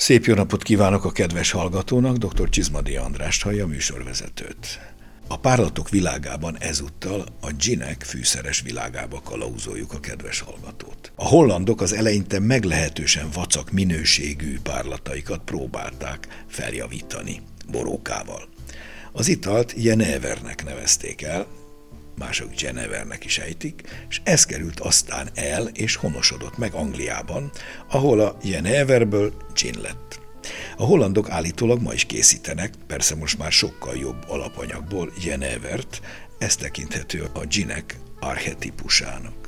Szép jó napot kívánok a kedves hallgatónak, dr. Csizmadi Andrást hallja műsorvezetőt. A párlatok világában ezúttal a ginek fűszeres világába kalauzoljuk a kedves hallgatót. A hollandok az eleinte meglehetősen vacak minőségű párlataikat próbálták feljavítani borókával. Az italt Jenevernek nevezték el, mások Genevernek is ejtik, és ez került aztán el és honosodott meg Angliában, ahol a Jeneverből gin lett. A hollandok állítólag ma is készítenek, persze most már sokkal jobb alapanyagból Jenevert, ez tekinthető a ginek archetipusának.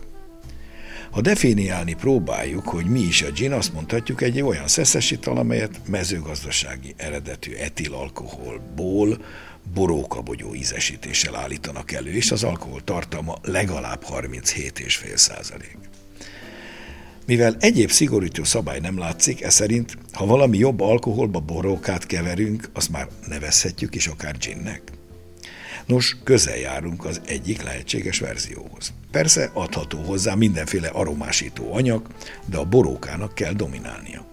Ha definiálni próbáljuk, hogy mi is a gin, azt mondhatjuk egy olyan szeszes ital, amelyet mezőgazdasági eredetű etilalkoholból borókabogyó ízesítéssel állítanak elő, és az alkohol tartalma legalább 37,5 százalék. Mivel egyéb szigorító szabály nem látszik, ez szerint, ha valami jobb alkoholba borókát keverünk, azt már nevezhetjük is akár ginnek. Nos, közel járunk az egyik lehetséges verzióhoz. Persze adható hozzá mindenféle aromásító anyag, de a borókának kell dominálnia.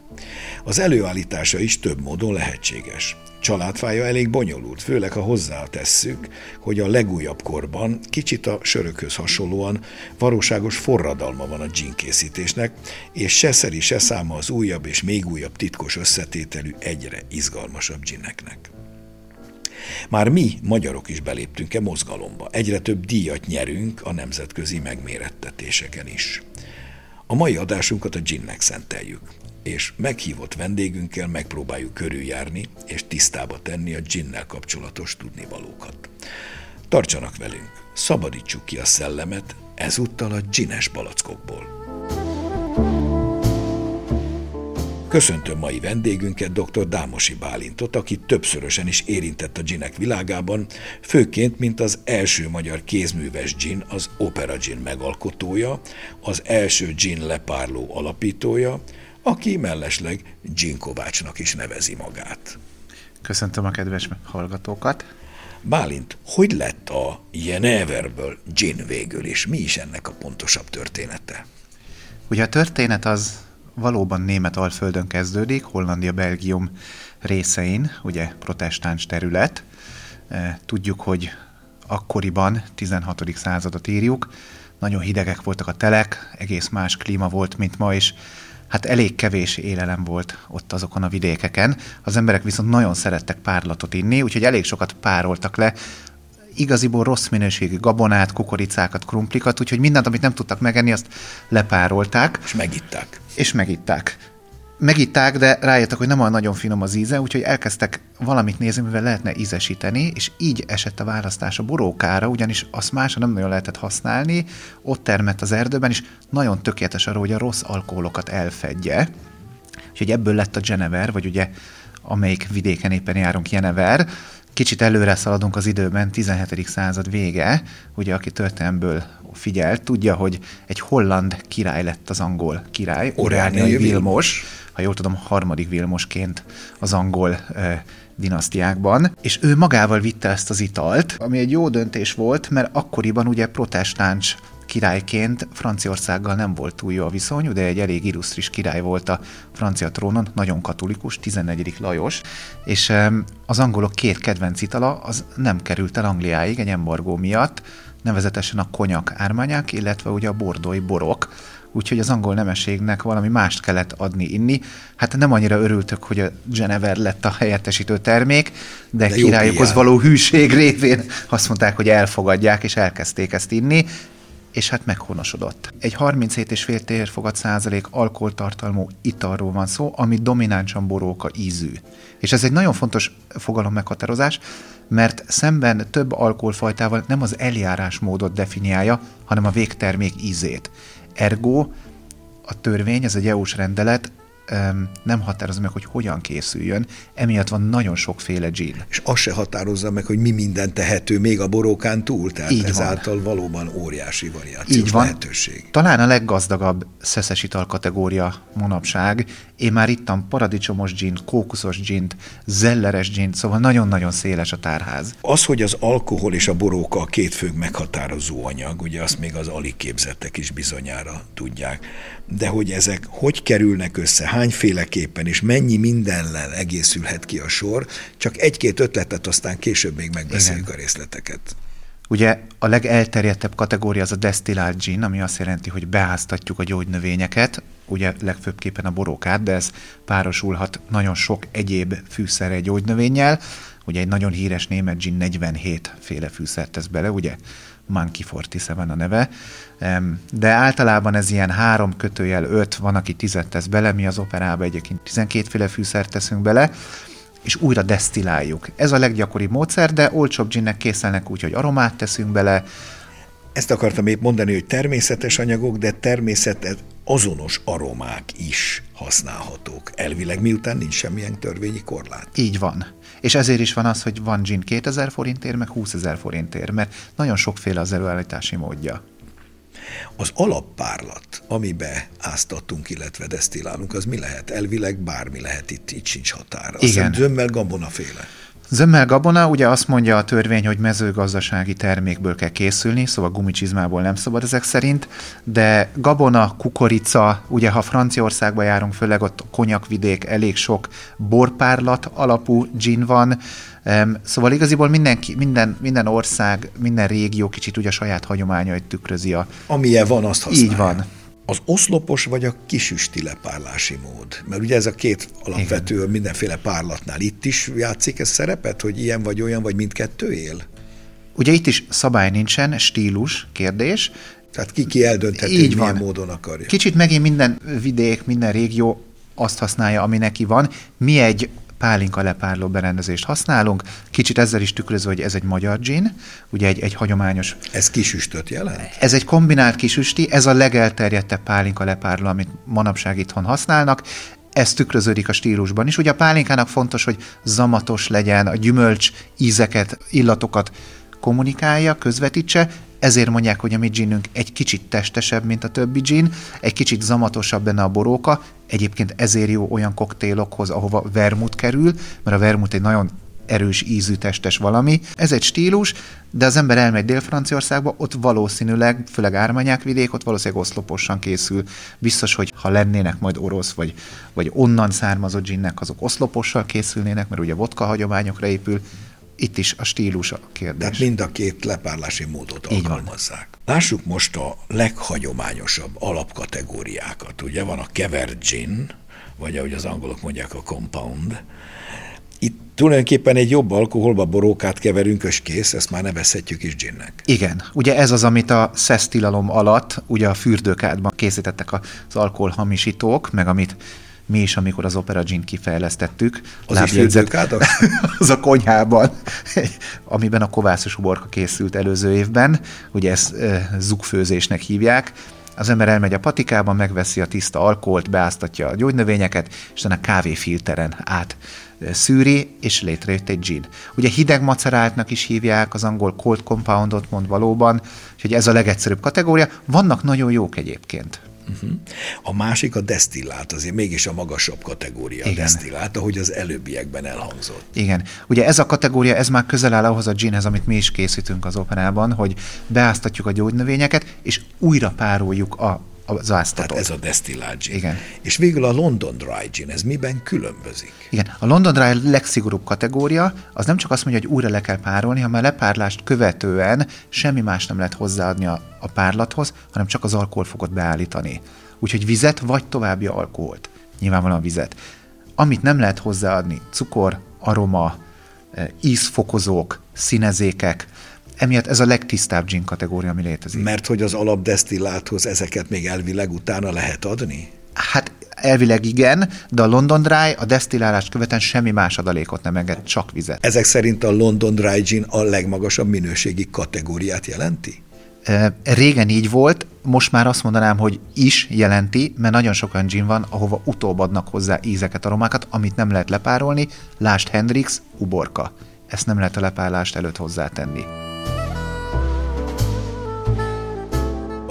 Az előállítása is több módon lehetséges. Családfája elég bonyolult, főleg ha hozzátesszük, hogy a legújabb korban kicsit a sörökhöz hasonlóan valóságos forradalma van a gin készítésnek, és se szeri, se száma az újabb és még újabb titkos összetételű egyre izgalmasabb gineknek. Már mi, magyarok is beléptünk e mozgalomba. Egyre több díjat nyerünk a nemzetközi megmérettetéseken is. A mai adásunkat a ginnek szenteljük és meghívott vendégünkkel megpróbáljuk körüljárni és tisztába tenni a ginnel kapcsolatos tudnivalókat. Tartsanak velünk, szabadítsuk ki a szellemet, ezúttal a gines palackokból. Köszöntöm mai vendégünket, dr. Dámosi Bálintot, aki többszörösen is érintett a ginek világában, főként, mint az első magyar kézműves gin, az Opera Gin megalkotója, az első gin lepárló alapítója, aki mellesleg Gin Kovácsnak is nevezi magát. Köszöntöm a kedves hallgatókat. Bálint, hogy lett a Jeneverből gin végül, és mi is ennek a pontosabb története? Ugye a történet az valóban német alföldön kezdődik, Hollandia-Belgium részein, ugye protestáns terület. E, tudjuk, hogy akkoriban, 16. századot írjuk, nagyon hidegek voltak a telek, egész más klíma volt, mint ma, és hát elég kevés élelem volt ott azokon a vidékeken. Az emberek viszont nagyon szerettek párlatot inni, úgyhogy elég sokat pároltak le igaziból rossz minőségű gabonát, kukoricákat, krumplikat, úgyhogy mindent, amit nem tudtak megenni, azt lepárolták. És megitták. És megitták megitták, de rájöttek, hogy nem olyan nagyon finom az íze, úgyhogy elkezdtek valamit nézni, mivel lehetne ízesíteni, és így esett a választás a borókára, ugyanis azt másra nem nagyon lehetett használni, ott termett az erdőben, és nagyon tökéletes arra, hogy a rossz alkoholokat elfedje. Úgyhogy ebből lett a Genever, vagy ugye amelyik vidéken éppen járunk Genever, kicsit előre szaladunk az időben, 17. század vége, ugye aki történelmből figyelt, tudja, hogy egy holland király lett az angol király, Orániai Vilmos, ha jól tudom, harmadik Vilmosként az angol e, dinasztiákban, és ő magával vitte ezt az italt, ami egy jó döntés volt, mert akkoriban ugye protestáns királyként Franciaországgal nem volt túl jó a viszony, de egy elég illusztris király volt a francia trónon, nagyon katolikus, 14. Lajos, és az angolok két kedvenc itala az nem került el Angliáig egy embargó miatt, nevezetesen a konyak ármányák, illetve ugye a bordói borok, úgyhogy az angol nemességnek valami mást kellett adni, inni. Hát nem annyira örültök, hogy a Genever lett a helyettesítő termék, de, de királyokhoz való hűség révén azt mondták, hogy elfogadják, és elkezdték ezt inni és hát meghonosodott. Egy 37,5 térfogad százalék alkoholtartalmú italról van szó, ami dominánsan boróka ízű. És ez egy nagyon fontos fogalom meghatározás, mert szemben több alkoholfajtával nem az eljárásmódot definiálja, hanem a végtermék ízét. Ergo a törvény, ez egy EU-s rendelet, nem határozza meg, hogy hogyan készüljön, emiatt van nagyon sokféle gin. És azt se határozza meg, hogy mi minden tehető még a borókán túl, tehát Így ezáltal van. valóban óriási variációs Így van. lehetőség. Talán a leggazdagabb szeszes ital kategória manapság. Én már ittam paradicsomos gin, kókuszos gin, zelleres gin, szóval nagyon-nagyon széles a tárház. Az, hogy az alkohol és a boróka a két fő meghatározó anyag, ugye azt még az alig képzettek is bizonyára tudják, de hogy ezek hogy kerülnek össze, hányféleképpen és mennyi mindennel egészülhet ki a sor, csak egy-két ötletet aztán később még megbeszéljük Igen. a részleteket. Ugye a legelterjedtebb kategória az a desztillált gin, ami azt jelenti, hogy beáztatjuk a gyógynövényeket, ugye legfőbbképpen a borókát, de ez párosulhat nagyon sok egyéb fűszerre gyógynövényel. Ugye egy nagyon híres német gin 47 féle fűszert tesz bele, ugye Monkey 47 a neve, de általában ez ilyen három kötőjel öt, van, aki tizet tesz bele, mi az operába egyébként 12 féle fűszert teszünk bele, és újra desztiláljuk. Ez a leggyakoribb módszer, de olcsóbb ginnek készülnek úgy, hogy aromát teszünk bele. Ezt akartam épp mondani, hogy természetes anyagok, de természetes azonos aromák is használhatók. Elvileg miután nincs semmilyen törvényi korlát. Így van. És ezért is van az, hogy van gin 2000 forintért, meg 20 ezer forintért, mert nagyon sokféle az előállítási módja. Az alappárlat, amibe áztatunk, illetve desztillálunk, az mi lehet? Elvileg bármi lehet, itt, itt sincs határ. Azt Igen. Zömmel gabonaféle. Zömmel gabona, ugye azt mondja a törvény, hogy mezőgazdasági termékből kell készülni, szóval gumicsizmából nem szabad ezek szerint, de gabona, kukorica, ugye ha Franciaországba járunk, főleg ott konyakvidék, elég sok borpárlat alapú gin van, Szóval igaziból mindenki, minden, minden ország, minden régió kicsit ugye a saját hagyományait tükrözi. A... Amilyen van, azt használja. Így van. Az oszlopos vagy a kisüsti lepárlási mód? Mert ugye ez a két alapvető Igen. mindenféle párlatnál itt is játszik ez szerepet, hogy ilyen vagy olyan, vagy mindkettő él? Ugye itt is szabály nincsen, stílus kérdés. Tehát ki ki eldöntheti, Így milyen van. módon akarja. Kicsit megint minden vidék, minden régió azt használja, ami neki van. Mi egy pálinka lepárló berendezést használunk, kicsit ezzel is tükrözve, hogy ez egy magyar gin, ugye egy, egy hagyományos... Ez kisüstöt jelent? Ez egy kombinált kisüsti, ez a legelterjedtebb pálinka lepárló, amit manapság itthon használnak, ez tükröződik a stílusban is. Ugye a pálinkának fontos, hogy zamatos legyen, a gyümölcs ízeket, illatokat kommunikálja, közvetítse, ezért mondják, hogy a mi ginünk egy kicsit testesebb, mint a többi gin, egy kicsit zamatosabb benne a boróka, egyébként ezért jó olyan koktélokhoz, ahova vermut kerül, mert a vermut egy nagyon erős ízű testes valami. Ez egy stílus, de az ember elmegy Dél-Franciaországba, ott valószínűleg, főleg Ármányák vidék, ott valószínűleg oszloposan készül. Biztos, hogy ha lennének majd orosz, vagy, vagy onnan származott ginnek, azok oszlopossal készülnének, mert ugye vodka hagyományokra épül, itt is a stílus a kérdés. Tehát mind a két lepárlási módot Így alkalmazzák. Van. Lássuk most a leghagyományosabb alapkategóriákat. Ugye van a kever gin, vagy ahogy az angolok mondják, a compound. Itt tulajdonképpen egy jobb alkoholba borókát keverünk, és kész, ezt már nevezhetjük is ginnek. Igen, ugye ez az, amit a szesztilalom alatt, ugye a fürdőkádban készítettek az alkoholhamisítók, meg amit mi is, amikor az Opera Gin kifejlesztettük. Az is Az a konyhában, amiben a kovászos uborka készült előző évben, ugye ezt e, zugfőzésnek hívják, az ember elmegy a patikában, megveszi a tiszta alkoholt, beáztatja a gyógynövényeket, és utána kávéfilteren át szűri, és létrejött egy gin. Ugye hideg maceráltnak is hívják, az angol cold compoundot mond valóban, úgyhogy ez a legegyszerűbb kategória. Vannak nagyon jók egyébként. Uh-huh. A másik a desztillát, azért mégis a magasabb kategória Igen. a desztillát, ahogy az előbbiekben elhangzott. Igen. Ugye ez a kategória, ez már közel áll ahhoz a ginhez, amit mi is készítünk az operában, hogy beáztatjuk a gyógynövényeket, és újra pároljuk a az áztatot. Tehát ez a desztillált gin. Igen. És végül a London Dry Gin, ez miben különbözik? Igen, a London Dry legszigorúbb kategória, az nem csak azt mondja, hogy újra le kell párolni, hanem a lepárlást követően semmi más nem lehet hozzáadni a, a párlathoz, hanem csak az alkohol fogod beállítani. Úgyhogy vizet vagy további alkoholt. Nyilvánvalóan vizet. Amit nem lehet hozzáadni, cukor, aroma, eh, ízfokozók, színezékek, emiatt ez a legtisztább gin kategória, ami létezik. Mert hogy az alapdesztilláthoz ezeket még elvileg utána lehet adni? Hát elvileg igen, de a London Dry a desztillálást követően semmi más adalékot nem enged, csak vizet. Ezek szerint a London Dry Gin a legmagasabb minőségi kategóriát jelenti? Régen így volt, most már azt mondanám, hogy is jelenti, mert nagyon sok olyan gin van, ahova utóbb adnak hozzá ízeket, aromákat, amit nem lehet lepárolni. Lást Hendrix, uborka. Ezt nem lehet a lepárlást előtt hozzátenni.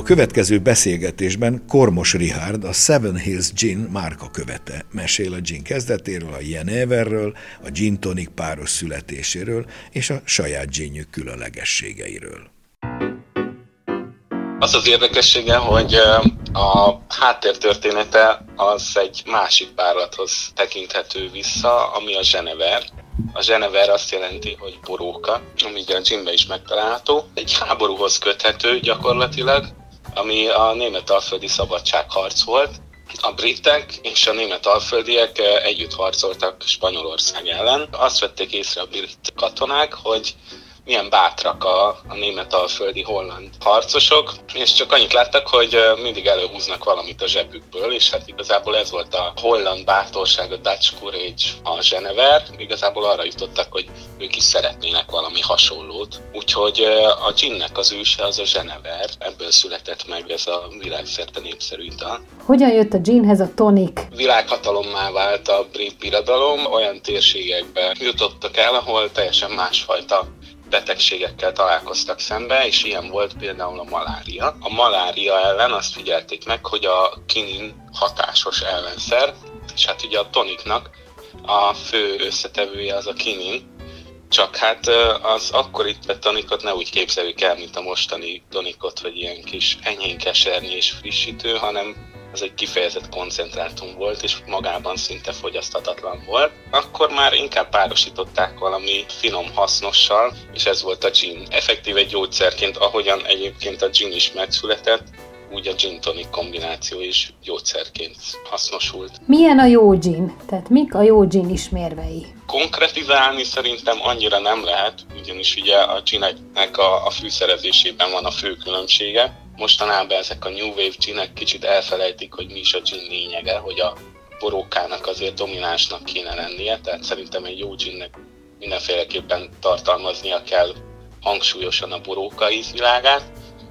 Következő beszélgetésben Kormos Richard, a Seven Hills Gin márka követe mesél a gin kezdetéről, a Jeneverről, a gin tonic páros születéséről és a saját ginjük különlegességeiről. Az az érdekessége, hogy a háttértörténete az egy másik párlathoz tekinthető vissza, ami a Zsenever. A Zsenever azt jelenti, hogy boróka, ami a gymbe is megtalálható. Egy háborúhoz köthető gyakorlatilag, ami a német alföldi szabadságharc volt. A britek és a német alföldiek együtt harcoltak Spanyolország ellen. Azt vették észre a brit katonák, hogy milyen bátrak a, a német alföldi holland harcosok, és csak annyit láttak, hogy mindig előhúznak valamit a zsebükből, és hát igazából ez volt a holland bátorság, a Dutch Courage, a Genever, igazából arra jutottak, hogy ők is szeretnének valami hasonlót. Úgyhogy a ginnek az őse az a Genever, ebből született meg ez a világszerte népszerű ital. Hogyan jött a ginhez a tonik? Világhatalommá vált a brit birodalom, olyan térségekbe jutottak el, ahol teljesen másfajta betegségekkel találkoztak szembe, és ilyen volt például a malária. A malária ellen azt figyelték meg, hogy a kinin hatásos ellenszer, és hát ugye a toniknak a fő összetevője az a kinin, csak hát az akkori tonikot ne úgy képzeljük el, mint a mostani tonikot, hogy ilyen kis enyhén keserni és frissítő, hanem ez egy kifejezett koncentrátum volt, és magában szinte fogyaszthatatlan volt. Akkor már inkább párosították valami finom hasznossal, és ez volt a gin. Effektív egy gyógyszerként, ahogyan egyébként a gin is megszületett, úgy a gin tonic kombináció is gyógyszerként hasznosult. Milyen a jó gin? Tehát mik a jó gin ismérvei? Konkretizálni szerintem annyira nem lehet, ugyanis ugye a gineknek a, a fűszerezésében van a fő különbsége mostanában ezek a New Wave ginek kicsit elfelejtik, hogy mi is a gin lényege, hogy a borókának azért dominánsnak kéne lennie, tehát szerintem egy jó ginnek mindenféleképpen tartalmaznia kell hangsúlyosan a boróka ízvilágát,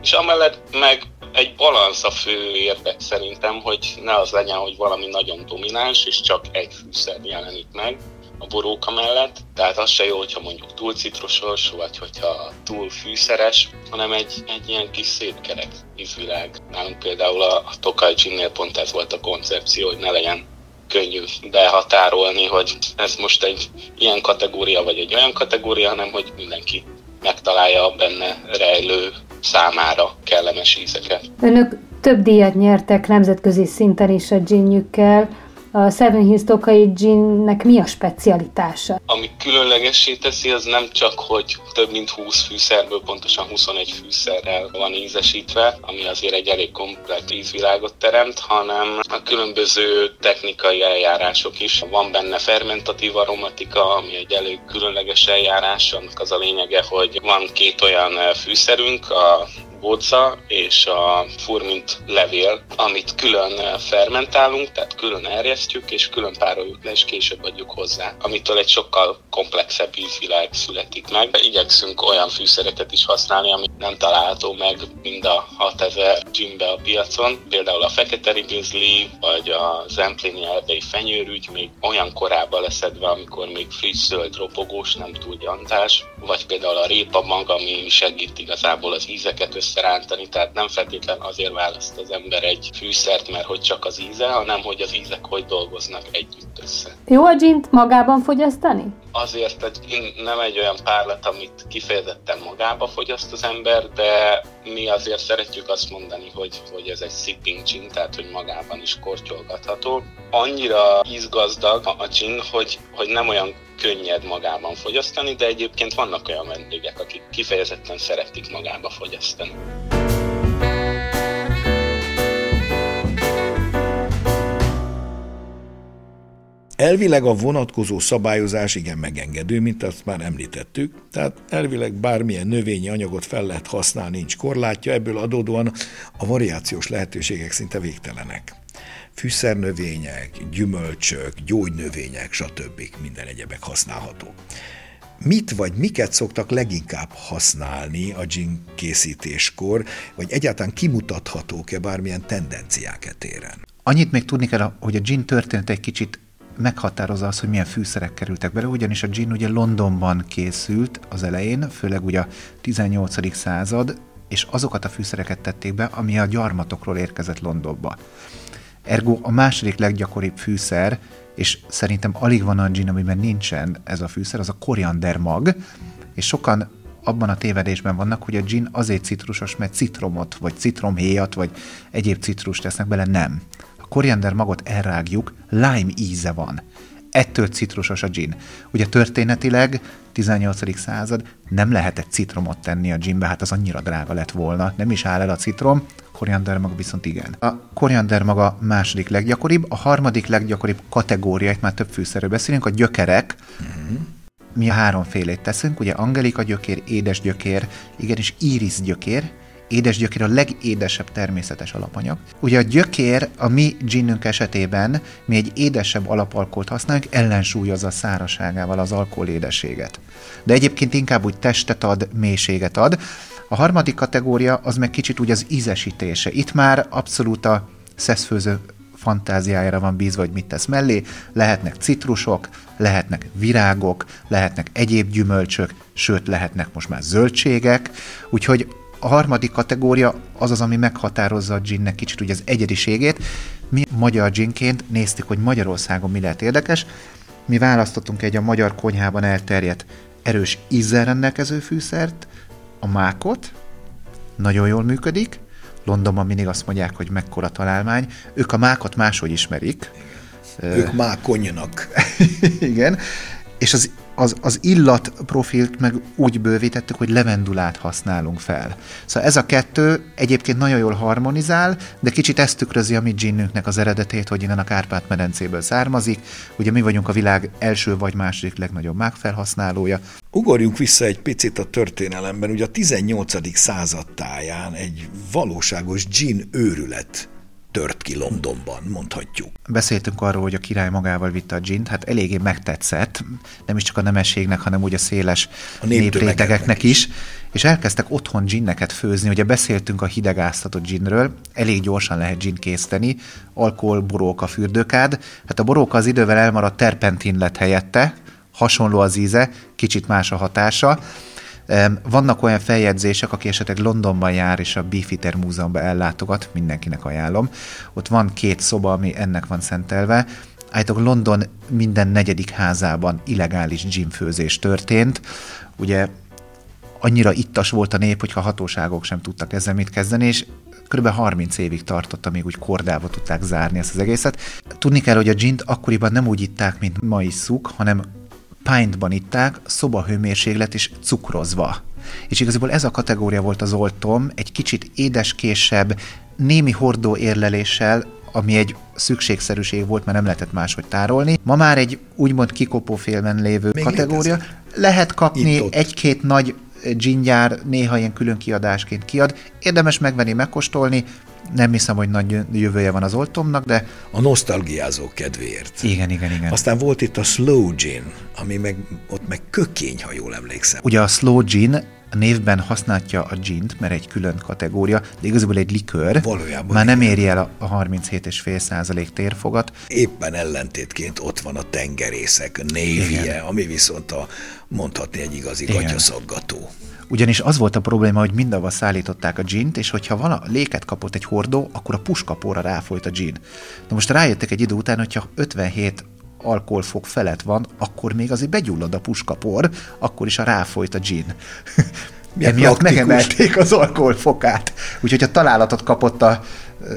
és amellett meg egy balansz a fő érdek szerintem, hogy ne az legyen, hogy valami nagyon domináns, és csak egy fűszer jelenik meg, a boróka mellett, tehát az se jó, hogyha mondjuk túl citrusos, vagy hogyha túl fűszeres, hanem egy, egy ilyen kis szép kerek ízvilág. Nálunk például a, a Tokai Ginnél pont ez volt a koncepció, hogy ne legyen könnyű behatárolni, hogy ez most egy ilyen kategória, vagy egy olyan kategória, hanem hogy mindenki megtalálja a benne rejlő számára kellemes ízeket. Önök több díjat nyertek nemzetközi szinten is a ginjükkel a Seven Hills Tokai Ginnek mi a specialitása? Ami különlegessé teszi, az nem csak, hogy több mint 20 fűszerből pontosan 21 fűszerrel van ízesítve, ami azért egy elég komplex ízvilágot teremt, hanem a különböző technikai eljárások is. Van benne fermentatív aromatika, ami egy elég különleges eljárás, annak az a lényege, hogy van két olyan fűszerünk, a bodza és a furmint levél, amit külön fermentálunk, tehát külön erjesztjük, és külön pároljuk le, és később adjuk hozzá, amitől egy sokkal komplexebb ízvilág születik meg. Igyekszünk olyan fűszereket is használni, ami nem található meg mind a 6000 gymbe a piacon. Például a fekete ribizli, vagy a zemplényi erdei fenyőrügy még olyan korában leszedve, amikor még friss zöld ropogós, nem túl gyantás, vagy például a répa mag, ami segít igazából az ízeket összerántani, tehát nem feltétlen azért választ az ember egy fűszert, mert hogy csak az íze, hanem hogy az ízek hogy dolgoznak együtt össze. Jó a gint magában fogyasztani? Azért a gin nem egy olyan párlat, amit kifejezetten magába fogyaszt az ember, de mi azért szeretjük azt mondani, hogy, hogy ez egy sipping gin, tehát hogy magában is kortyolgatható. Annyira ízgazdag a gin, hogy, hogy nem olyan könnyed magában fogyasztani, de egyébként vannak olyan vendégek, akik kifejezetten szeretik magába fogyasztani. Elvileg a vonatkozó szabályozás igen megengedő, mint azt már említettük, tehát elvileg bármilyen növényi anyagot fel lehet használni, nincs korlátja, ebből adódóan a variációs lehetőségek szinte végtelenek. Fűszernövények, gyümölcsök, gyógynövények, stb. minden egyebek használható. Mit vagy miket szoktak leginkább használni a gin készítéskor, vagy egyáltalán kimutathatók-e bármilyen tendenciák e téren? Annyit még tudni kell, hogy a gin történet egy kicsit meghatározza az, hogy milyen fűszerek kerültek bele, ugyanis a gin ugye Londonban készült az elején, főleg ugye a 18. század, és azokat a fűszereket tették be, ami a gyarmatokról érkezett Londonba. Ergo a második leggyakoribb fűszer, és szerintem alig van a gin, amiben nincsen ez a fűszer, az a koriander mag, és sokan abban a tévedésben vannak, hogy a gin azért citrusos, mert citromot, vagy citromhéjat, vagy egyéb citrust tesznek bele. Nem. A koriander magot elrágjuk, lime íze van. Ettől citrusos a gin. Ugye történetileg 18. század nem lehetett citromot tenni a ginbe, hát az annyira drága lett volna, nem is áll el a citrom, koriander maga viszont igen. A koriander maga második leggyakoribb, a harmadik leggyakoribb kategória, itt már több fűszerről beszélünk, a gyökerek. Uh-huh. Mi a háromfélét teszünk, ugye angelika gyökér, édes gyökér, igenis iris gyökér, édes gyökér a legédesebb természetes alapanyag. Ugye a gyökér a mi ginünk esetében mi egy édesebb alapalkolt használunk, ellensúlyozza száraságával az alkoholédességet. De egyébként inkább úgy testet ad, mélységet ad. A harmadik kategória az meg kicsit úgy az ízesítése. Itt már abszolút a szeszfőző fantáziájára van bízva, hogy mit tesz mellé. Lehetnek citrusok, lehetnek virágok, lehetnek egyéb gyümölcsök, sőt lehetnek most már zöldségek. Úgyhogy a harmadik kategória az az, ami meghatározza a ginnek kicsit ugye az egyediségét. Mi magyar ginként néztük, hogy Magyarországon mi lehet érdekes. Mi választottunk egy a magyar konyhában elterjedt erős ízzel rendelkező fűszert, a mákot, nagyon jól működik, Londonban mindig azt mondják, hogy mekkora találmány. Ők a mákot máshogy ismerik. Ők mákonynak. Igen. És az az, az illat profilt meg úgy bővítettük, hogy levendulát használunk fel. Szóval ez a kettő egyébként nagyon jól harmonizál, de kicsit ezt tükrözi a mi ginünknek az eredetét, hogy innen a Kárpát-medencéből származik. Ugye mi vagyunk a világ első vagy második legnagyobb mágfelhasználója. Ugorjunk vissza egy picit a történelemben. Ugye a 18. század táján egy valóságos gin őrület tört ki Londonban, mondhatjuk. Beszéltünk arról, hogy a király magával vitte a gint, hát eléggé megtetszett, nem is csak a nemességnek, hanem úgy a széles a néprétegeknek is. is, és elkezdtek otthon ginneket főzni, ugye beszéltünk a hidegáztatott ginről, elég gyorsan lehet gin készíteni, alkohol, boróka, fürdőkád, hát a boróka az idővel elmaradt terpentin lett helyette, hasonló az íze, kicsit más a hatása, vannak olyan feljegyzések, aki esetleg Londonban jár, és a Beefeater Múzeumban ellátogat, mindenkinek ajánlom. Ott van két szoba, ami ennek van szentelve. Állítólag London minden negyedik házában illegális gymfőzés történt. Ugye annyira ittas volt a nép, hogyha hatóságok sem tudtak ezzel mit kezdeni, és kb. 30 évig tartott, amíg úgy kordába tudták zárni ezt az egészet. Tudni kell, hogy a gint akkoriban nem úgy itták, mint ma isszuk, hanem pintban itták, szobahőmérséklet is cukrozva. És igazából ez a kategória volt az oltom, egy kicsit édeskésebb, némi hordó érleléssel, ami egy szükségszerűség volt, mert nem lehetett máshogy tárolni. Ma már egy úgymond kikopófélben lévő Még kategória. Létezik. Lehet kapni egy-két nagy gingyár néha ilyen külön kiadásként kiad. Érdemes megvenni, megkóstolni, nem hiszem, hogy nagy jövője van az oltomnak, de... A nosztalgiázó kedvéért. Igen, igen, igen. Aztán volt itt a slow gin, ami meg, ott meg kökény, ha jól emlékszem. Ugye a slow gin a névben használja a gint, mert egy külön kategória, de igazából egy likőr. Valójában. Már nem éri el a 37,5 százalék térfogat. Éppen ellentétként ott van a tengerészek névje, ami viszont a, mondhatni egy igazi gatyaszaggató. Ugyanis az volt a probléma, hogy mindenhova szállították a gint, és hogyha vala léket kapott egy hordó, akkor a puskapóra ráfolyt a gin. Na most rájöttek egy idő után, hogyha 57 alkoholfok felett van, akkor még azért begyullad a puskapor, akkor is a ráfolyt a gin. Emiatt megemelték az alkoholfokát. Úgyhogy a találatot kapott a,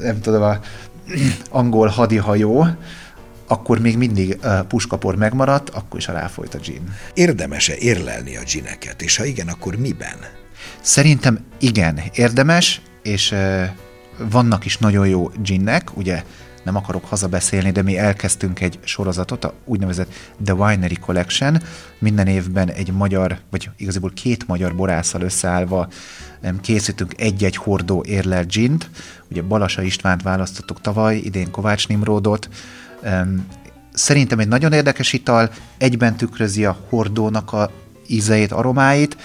nem tudom, a angol hadihajó, akkor még mindig puskapor megmaradt, akkor is ráfolyt a gin. Érdemese érlelni a gineket, és ha igen, akkor miben? Szerintem igen, érdemes, és vannak is nagyon jó ginnek, ugye nem akarok hazabeszélni, de mi elkezdtünk egy sorozatot, a úgynevezett The Winery Collection. Minden évben egy magyar, vagy igazából két magyar borászal összeállva készítünk egy-egy hordó érlel gint. Ugye Balasa Istvánt választottuk tavaly, idén Kovács Nimródot, Szerintem egy nagyon érdekes ital, egyben tükrözi a hordónak a ízeit, aromáit,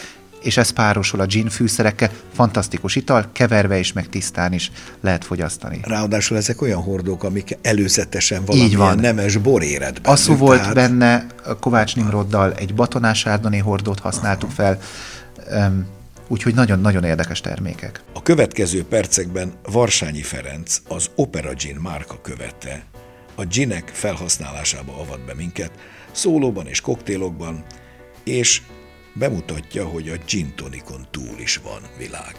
és ez párosul a gin fűszerekkel. Fantasztikus ital, keverve is, meg tisztán is lehet fogyasztani. Ráadásul ezek olyan hordók, amik előzetesen valamilyen van. nemes bor éred Asszú volt tehát... benne, Kovács Nimroddal egy batonás árdoné hordót használtuk fel, úgyhogy nagyon-nagyon érdekes termékek. A következő percekben Varsányi Ferenc, az Opera Gin márka követte, a ginek felhasználásába avat be minket, szólóban és koktélokban, és bemutatja, hogy a gin tonikon túl is van világ.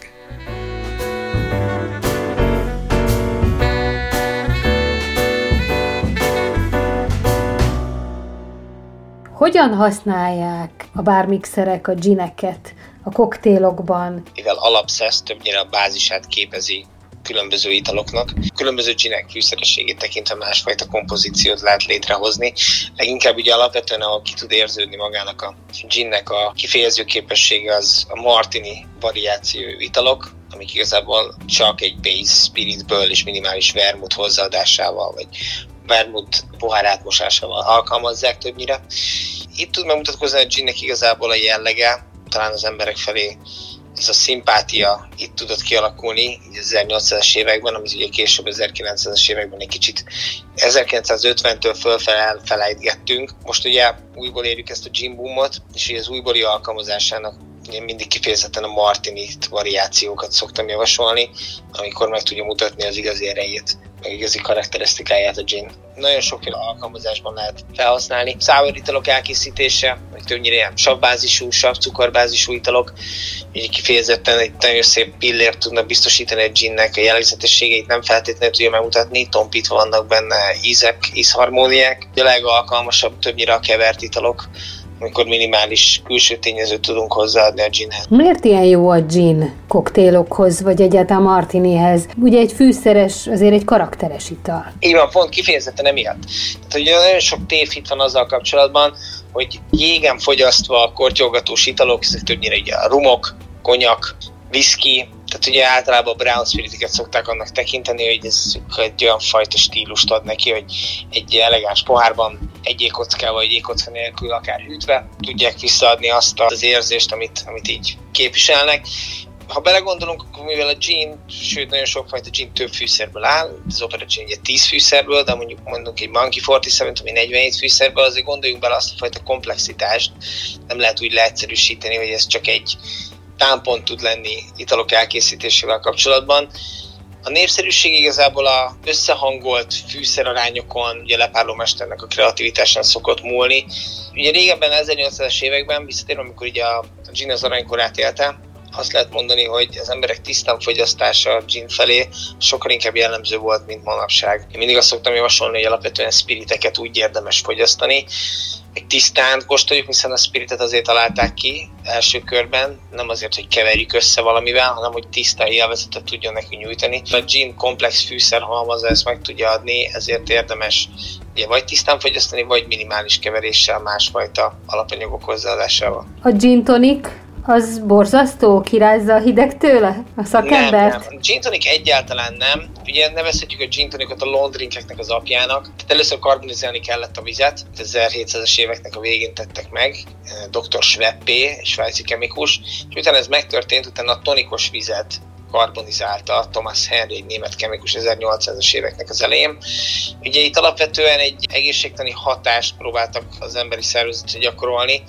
Hogyan használják a bármixerek a gineket a koktélokban? Mivel alapszesz többnyire a bázisát képezi különböző italoknak. Különböző ginek fűszerességét tekintve másfajta kompozíciót lehet létrehozni. Leginkább ugye alapvetően, ahol ki tud érződni magának a ginnek a kifejező képessége az a martini variáció italok, amik igazából csak egy base spiritből és minimális vermut hozzáadásával, vagy vermut pohár átmosásával alkalmazzák többnyire. Itt tud megmutatkozni a ginnek igazából a jellege, talán az emberek felé ez a szimpátia itt tudott kialakulni az 1800-as években, amit ugye később 1900-as években egy kicsit 1950-től fölfele elfelejtgettünk. Most ugye újból érjük ezt a gin boomot, és ugye az újbóli alkalmazásának én mindig kifejezetten a Martinit variációkat szoktam javasolni, amikor meg tudja mutatni az igazi erejét meg igazi karakterisztikáját a gin. Nagyon sokféle alkalmazásban lehet felhasználni. Sour italok elkészítése, vagy többnyire ilyen savbázisú, savcukorbázisú italok, így kifejezetten egy nagyon szép pillért tudna biztosítani egy ginnek, a jellegzetességeit nem feltétlenül tudja megmutatni, tompítva vannak benne ízek, ízharmóniák. A legalkalmasabb többnyire a kevert italok, amikor minimális külső tényezőt tudunk hozzáadni a ginhez. Miért ilyen jó a gin koktélokhoz, vagy egyáltalán martinihez? Ugye egy fűszeres, azért egy karakteres ital. Így van, pont kifejezetten emiatt. Tehát ugye nagyon sok tévhit van azzal kapcsolatban, hogy jégen fogyasztva a kortyolgatós italok, ezek többnyire ugye a rumok, konyak, whisky, tehát ugye általában a brown spiritiket szokták annak tekinteni, hogy ez egy olyan fajta stílust ad neki, hogy egy elegáns pohárban egy ékockával, vagy ékocka nélkül, akár hűtve tudják visszaadni azt az érzést, amit, amit így képviselnek. Ha belegondolunk, akkor mivel a gin, sőt nagyon sokfajta gin több fűszerből áll, az Opera gin ugye 10 fűszerből, de mondjuk mondunk egy Monkey 47, ami 47 fűszerből, azért gondoljunk bele azt a fajta komplexitást, nem lehet úgy leegyszerűsíteni, hogy ez csak egy támpont tud lenni italok elkészítésével kapcsolatban. A népszerűség igazából a összehangolt fűszerarányokon, ugye lepárló a kreativitásán szokott múlni. Ugye régebben, 1800-es években, visszatérve, amikor ugye a gin az aranykorát élte, azt lehet mondani, hogy az emberek tisztán fogyasztása a gin felé sokkal inkább jellemző volt, mint manapság. Én mindig azt szoktam javasolni, hogy alapvetően spiriteket úgy érdemes fogyasztani, még tisztán kóstoljuk, hiszen a spiritet azért találták ki első körben, nem azért, hogy keverjük össze valamivel, hanem hogy tiszta élvezetet tudjon nekünk nyújtani. A gin komplex fűszerhalmaza ezt meg tudja adni, ezért érdemes ugye, vagy tisztán fogyasztani, vagy minimális keveréssel, másfajta alapanyagok hozzáadásával. A gin tonic az borzasztó? Kirázza a hideg tőle? A szakembert? Nem, nem. Gin tonic egyáltalán nem. Ugye nevezhetjük a gin tonicot a long drinkeknek az apjának. Tehát először karbonizálni kellett a vizet, 1700-es éveknek a végén tettek meg, dr. Schweppé, svájci kemikus, és utána ez megtörtént, utána a tonikos vizet karbonizálta Thomas Henry, egy német kemikus 1800-as éveknek az elején. Ugye itt alapvetően egy egészségtani hatást próbáltak az emberi szervezetre gyakorolni,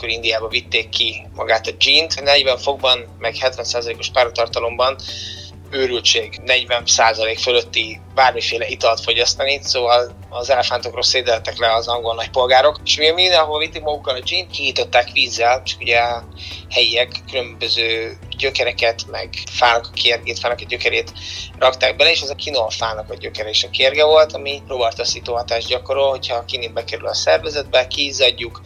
akkor Indiába vitték ki magát a gint, 40 fokban, meg 70%-os páratartalomban őrültség 40% fölötti bármiféle italt fogyasztani, szóval az elefántokról szédeltek le az angol nagypolgárok, és mi mindenhol vitték magukkal a gin, kiították vízzel, csak ugye a helyiek különböző gyökereket, meg fának a kérgét, fának a gyökerét rakták bele, és ez a kinol fának a gyökere és a kérge volt, ami rovartaszító hatást gyakorol, hogyha a kinin bekerül a szervezetbe, kiizzadjuk,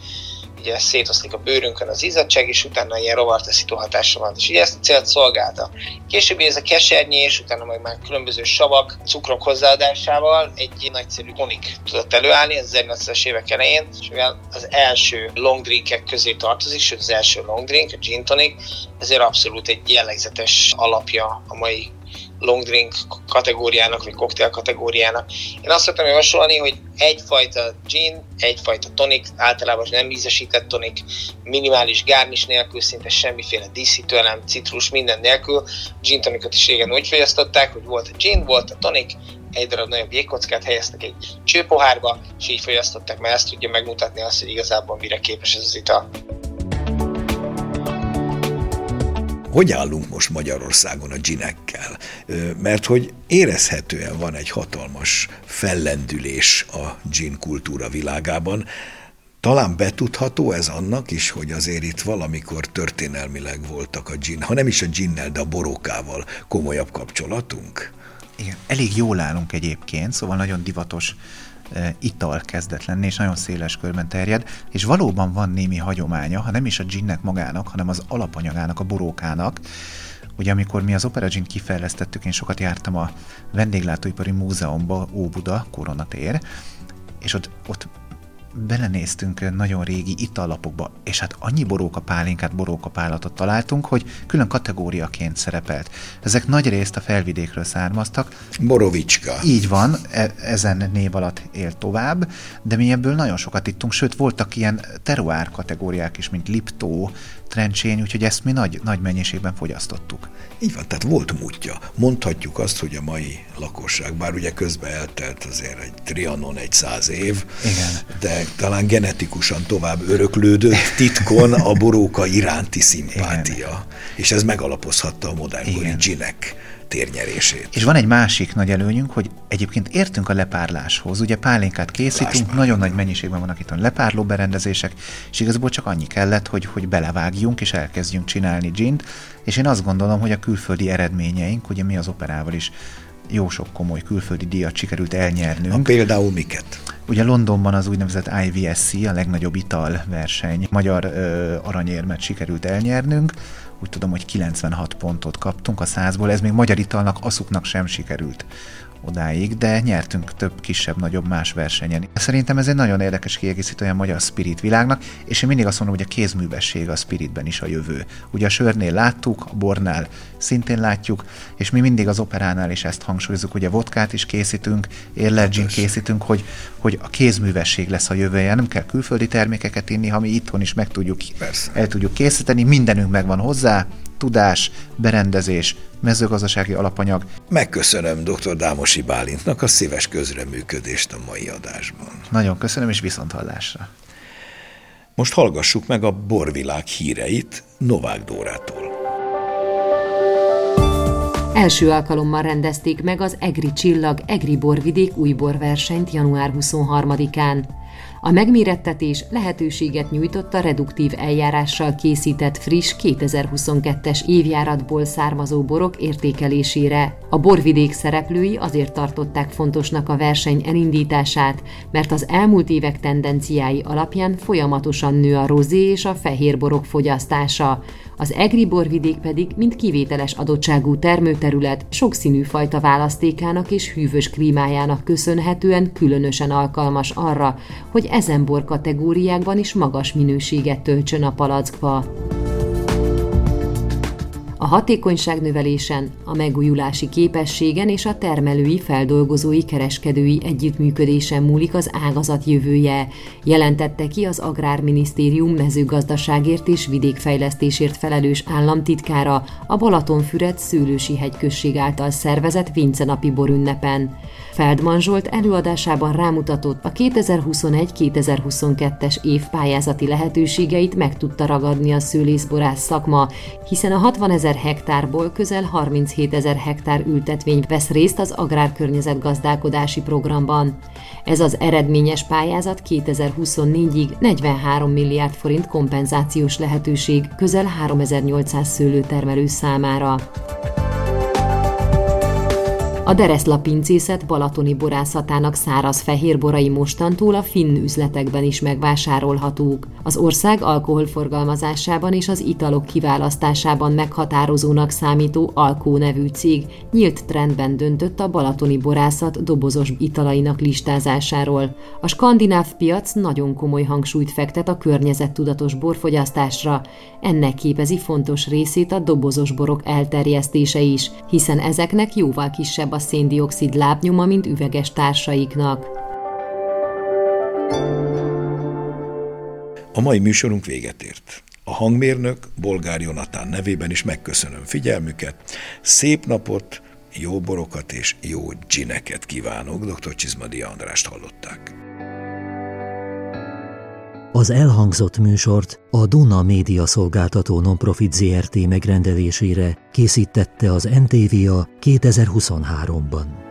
ugye szétoszlik a bőrünkön az izzadság, és utána ilyen rovartaszító hatása van. És ugye ezt a célt szolgálta. Később ez a kesernyés, utána majd már különböző savak, cukrok hozzáadásával egy nagyszerű tonik tudott előállni, ez az 1900-es évek elején, és mivel az első long drinkek közé tartozik, sőt az első long drink, a gin tonic, ezért abszolút egy jellegzetes alapja a mai long drink kategóriának, vagy koktél kategóriának. Én azt szoktam javasolni, hogy egyfajta gin, egyfajta tonik, általában nem vízesített tonik, minimális gárnis nélkül, szinte semmiféle díszítőelem, citrus, minden nélkül. Gin tonikot is régen úgy fogyasztották, hogy volt a gin, volt a tonik, egy darab nagyobb jégkockát helyeztek egy csőpohárba, és így fogyasztották, mert ezt tudja megmutatni azt, hogy igazából mire képes ez az ital. Hogy állunk most Magyarországon a ginekkel? Mert hogy érezhetően van egy hatalmas fellendülés a gin kultúra világában, Talán betudható ez annak is, hogy azért itt valamikor történelmileg voltak a gin, ha nem is a ginnel, de a borókával komolyabb kapcsolatunk? Igen, elég jól állunk egyébként, szóval nagyon divatos ital kezdett lenni, és nagyon széles körben terjed, és valóban van némi hagyománya, ha nem is a ginnek magának, hanem az alapanyagának, a borókának. Ugye amikor mi az Opera Gin kifejlesztettük, én sokat jártam a Vendéglátóipari Múzeumba, Óbuda, Koronatér, és ott, ott belenéztünk nagyon régi italapokba, és hát annyi boróka pálinkát, boróka pálatot találtunk, hogy külön kategóriaként szerepelt. Ezek nagy részt a felvidékről származtak. Borovicska. Így van, e- ezen név alatt élt tovább, de mi ebből nagyon sokat ittunk, sőt voltak ilyen teruár kategóriák is, mint Liptó, Trencsény, úgyhogy ezt mi nagy, nagy mennyiségben fogyasztottuk. Így van, tehát volt múltja. Mondhatjuk azt, hogy a mai lakosság, bár ugye közben eltelt azért egy trianon egy száz év, Igen. de talán genetikusan tovább öröklődött titkon a boróka iránti szimpátia. Igen. És ez megalapozhatta a modernkori ginek térnyerését. És van egy másik nagy előnyünk, hogy egyébként értünk a lepárláshoz. Ugye pálinkát készítünk, nagyon nagy mennyiségben vannak itt a lepárló berendezések, és igazából csak annyi kellett, hogy, hogy belevágjunk és elkezdjünk csinálni gint, és én azt gondolom, hogy a külföldi eredményeink, ugye mi az operával is jó sok komoly külföldi díjat sikerült elnyernünk. A például miket? Ugye Londonban az úgynevezett IVSC, a legnagyobb italverseny, magyar ö, aranyérmet sikerült elnyernünk, úgy tudom, hogy 96 pontot kaptunk a százból, ez még magyar italnak, aszuknak sem sikerült odáig, de nyertünk több kisebb-nagyobb más versenyen. Szerintem ez egy nagyon érdekes kiegészítő a magyar spirit világnak, és én mindig azt mondom, hogy a kézművesség a spiritben is a jövő. Ugye a sörnél láttuk, a bornál szintén látjuk, és mi mindig az operánál is ezt hangsúlyozunk, hogy a vodkát is készítünk, érlergin készítünk, hogy, hogy a kézművesség lesz a jövője. Nem kell külföldi termékeket inni, ha mi itthon is meg tudjuk, Persze. el tudjuk készíteni, mindenünk megvan hozzá, tudás, berendezés, mezőgazdasági alapanyag. Megköszönöm dr. Dámosi Bálintnak a szíves közreműködést a mai adásban. Nagyon köszönöm, és viszont hallásra. Most hallgassuk meg a borvilág híreit Novák Dórától. Első alkalommal rendezték meg az Egri Csillag Egri Borvidék újbor versenyt január 23-án. A megmérettetés lehetőséget nyújtott a reduktív eljárással készített friss 2022-es évjáratból származó borok értékelésére. A borvidék szereplői azért tartották fontosnak a verseny elindítását, mert az elmúlt évek tendenciái alapján folyamatosan nő a rozé és a fehér borok fogyasztása, az egri borvidék pedig, mint kivételes adottságú termőterület, sokszínű fajta választékának és hűvös klímájának köszönhetően különösen alkalmas arra, hogy ezen bor kategóriákban is magas minőséget töltsön a palackba. A hatékonyság növelésen, a megújulási képességen és a termelői, feldolgozói, kereskedői együttműködésen múlik az ágazat jövője, jelentette ki az Agrárminisztérium mezőgazdaságért és vidékfejlesztésért felelős államtitkára a Balatonfüred Szőlősi hegyközség által szervezett Vincenapi borünnepen. Feldman Zsolt előadásában rámutatott, a 2021-2022-es év pályázati lehetőségeit meg tudta ragadni a szőlészborász szakma, hiszen a 60 ezer hektárból közel 37 ezer hektár ültetvény vesz részt az agrárkörnyezet gazdálkodási programban. Ez az eredményes pályázat 2024-ig 43 milliárd forint kompenzációs lehetőség közel 3800 szőlőtermelő számára. A Dereszla pincészet balatoni borászatának száraz fehérborai mostantól a finn üzletekben is megvásárolhatók. Az ország alkoholforgalmazásában és az italok kiválasztásában meghatározónak számító Alkó nevű cég nyílt trendben döntött a balatoni borászat dobozos italainak listázásáról. A skandináv piac nagyon komoly hangsúlyt fektet a környezettudatos borfogyasztásra. Ennek képezi fontos részét a dobozos borok elterjesztése is, hiszen ezeknek jóval kisebb a széndiokszid lábnyoma, mint üveges társaiknak. A mai műsorunk véget ért. A hangmérnök Bolgár Jonatán nevében is megköszönöm figyelmüket. Szép napot, jó borokat és jó gineket kívánok. Dr. Csizmadi Andrást hallották. Az elhangzott műsort a Duna Média Szolgáltató Nonprofit ZRT megrendelésére készítette az NTVA 2023-ban.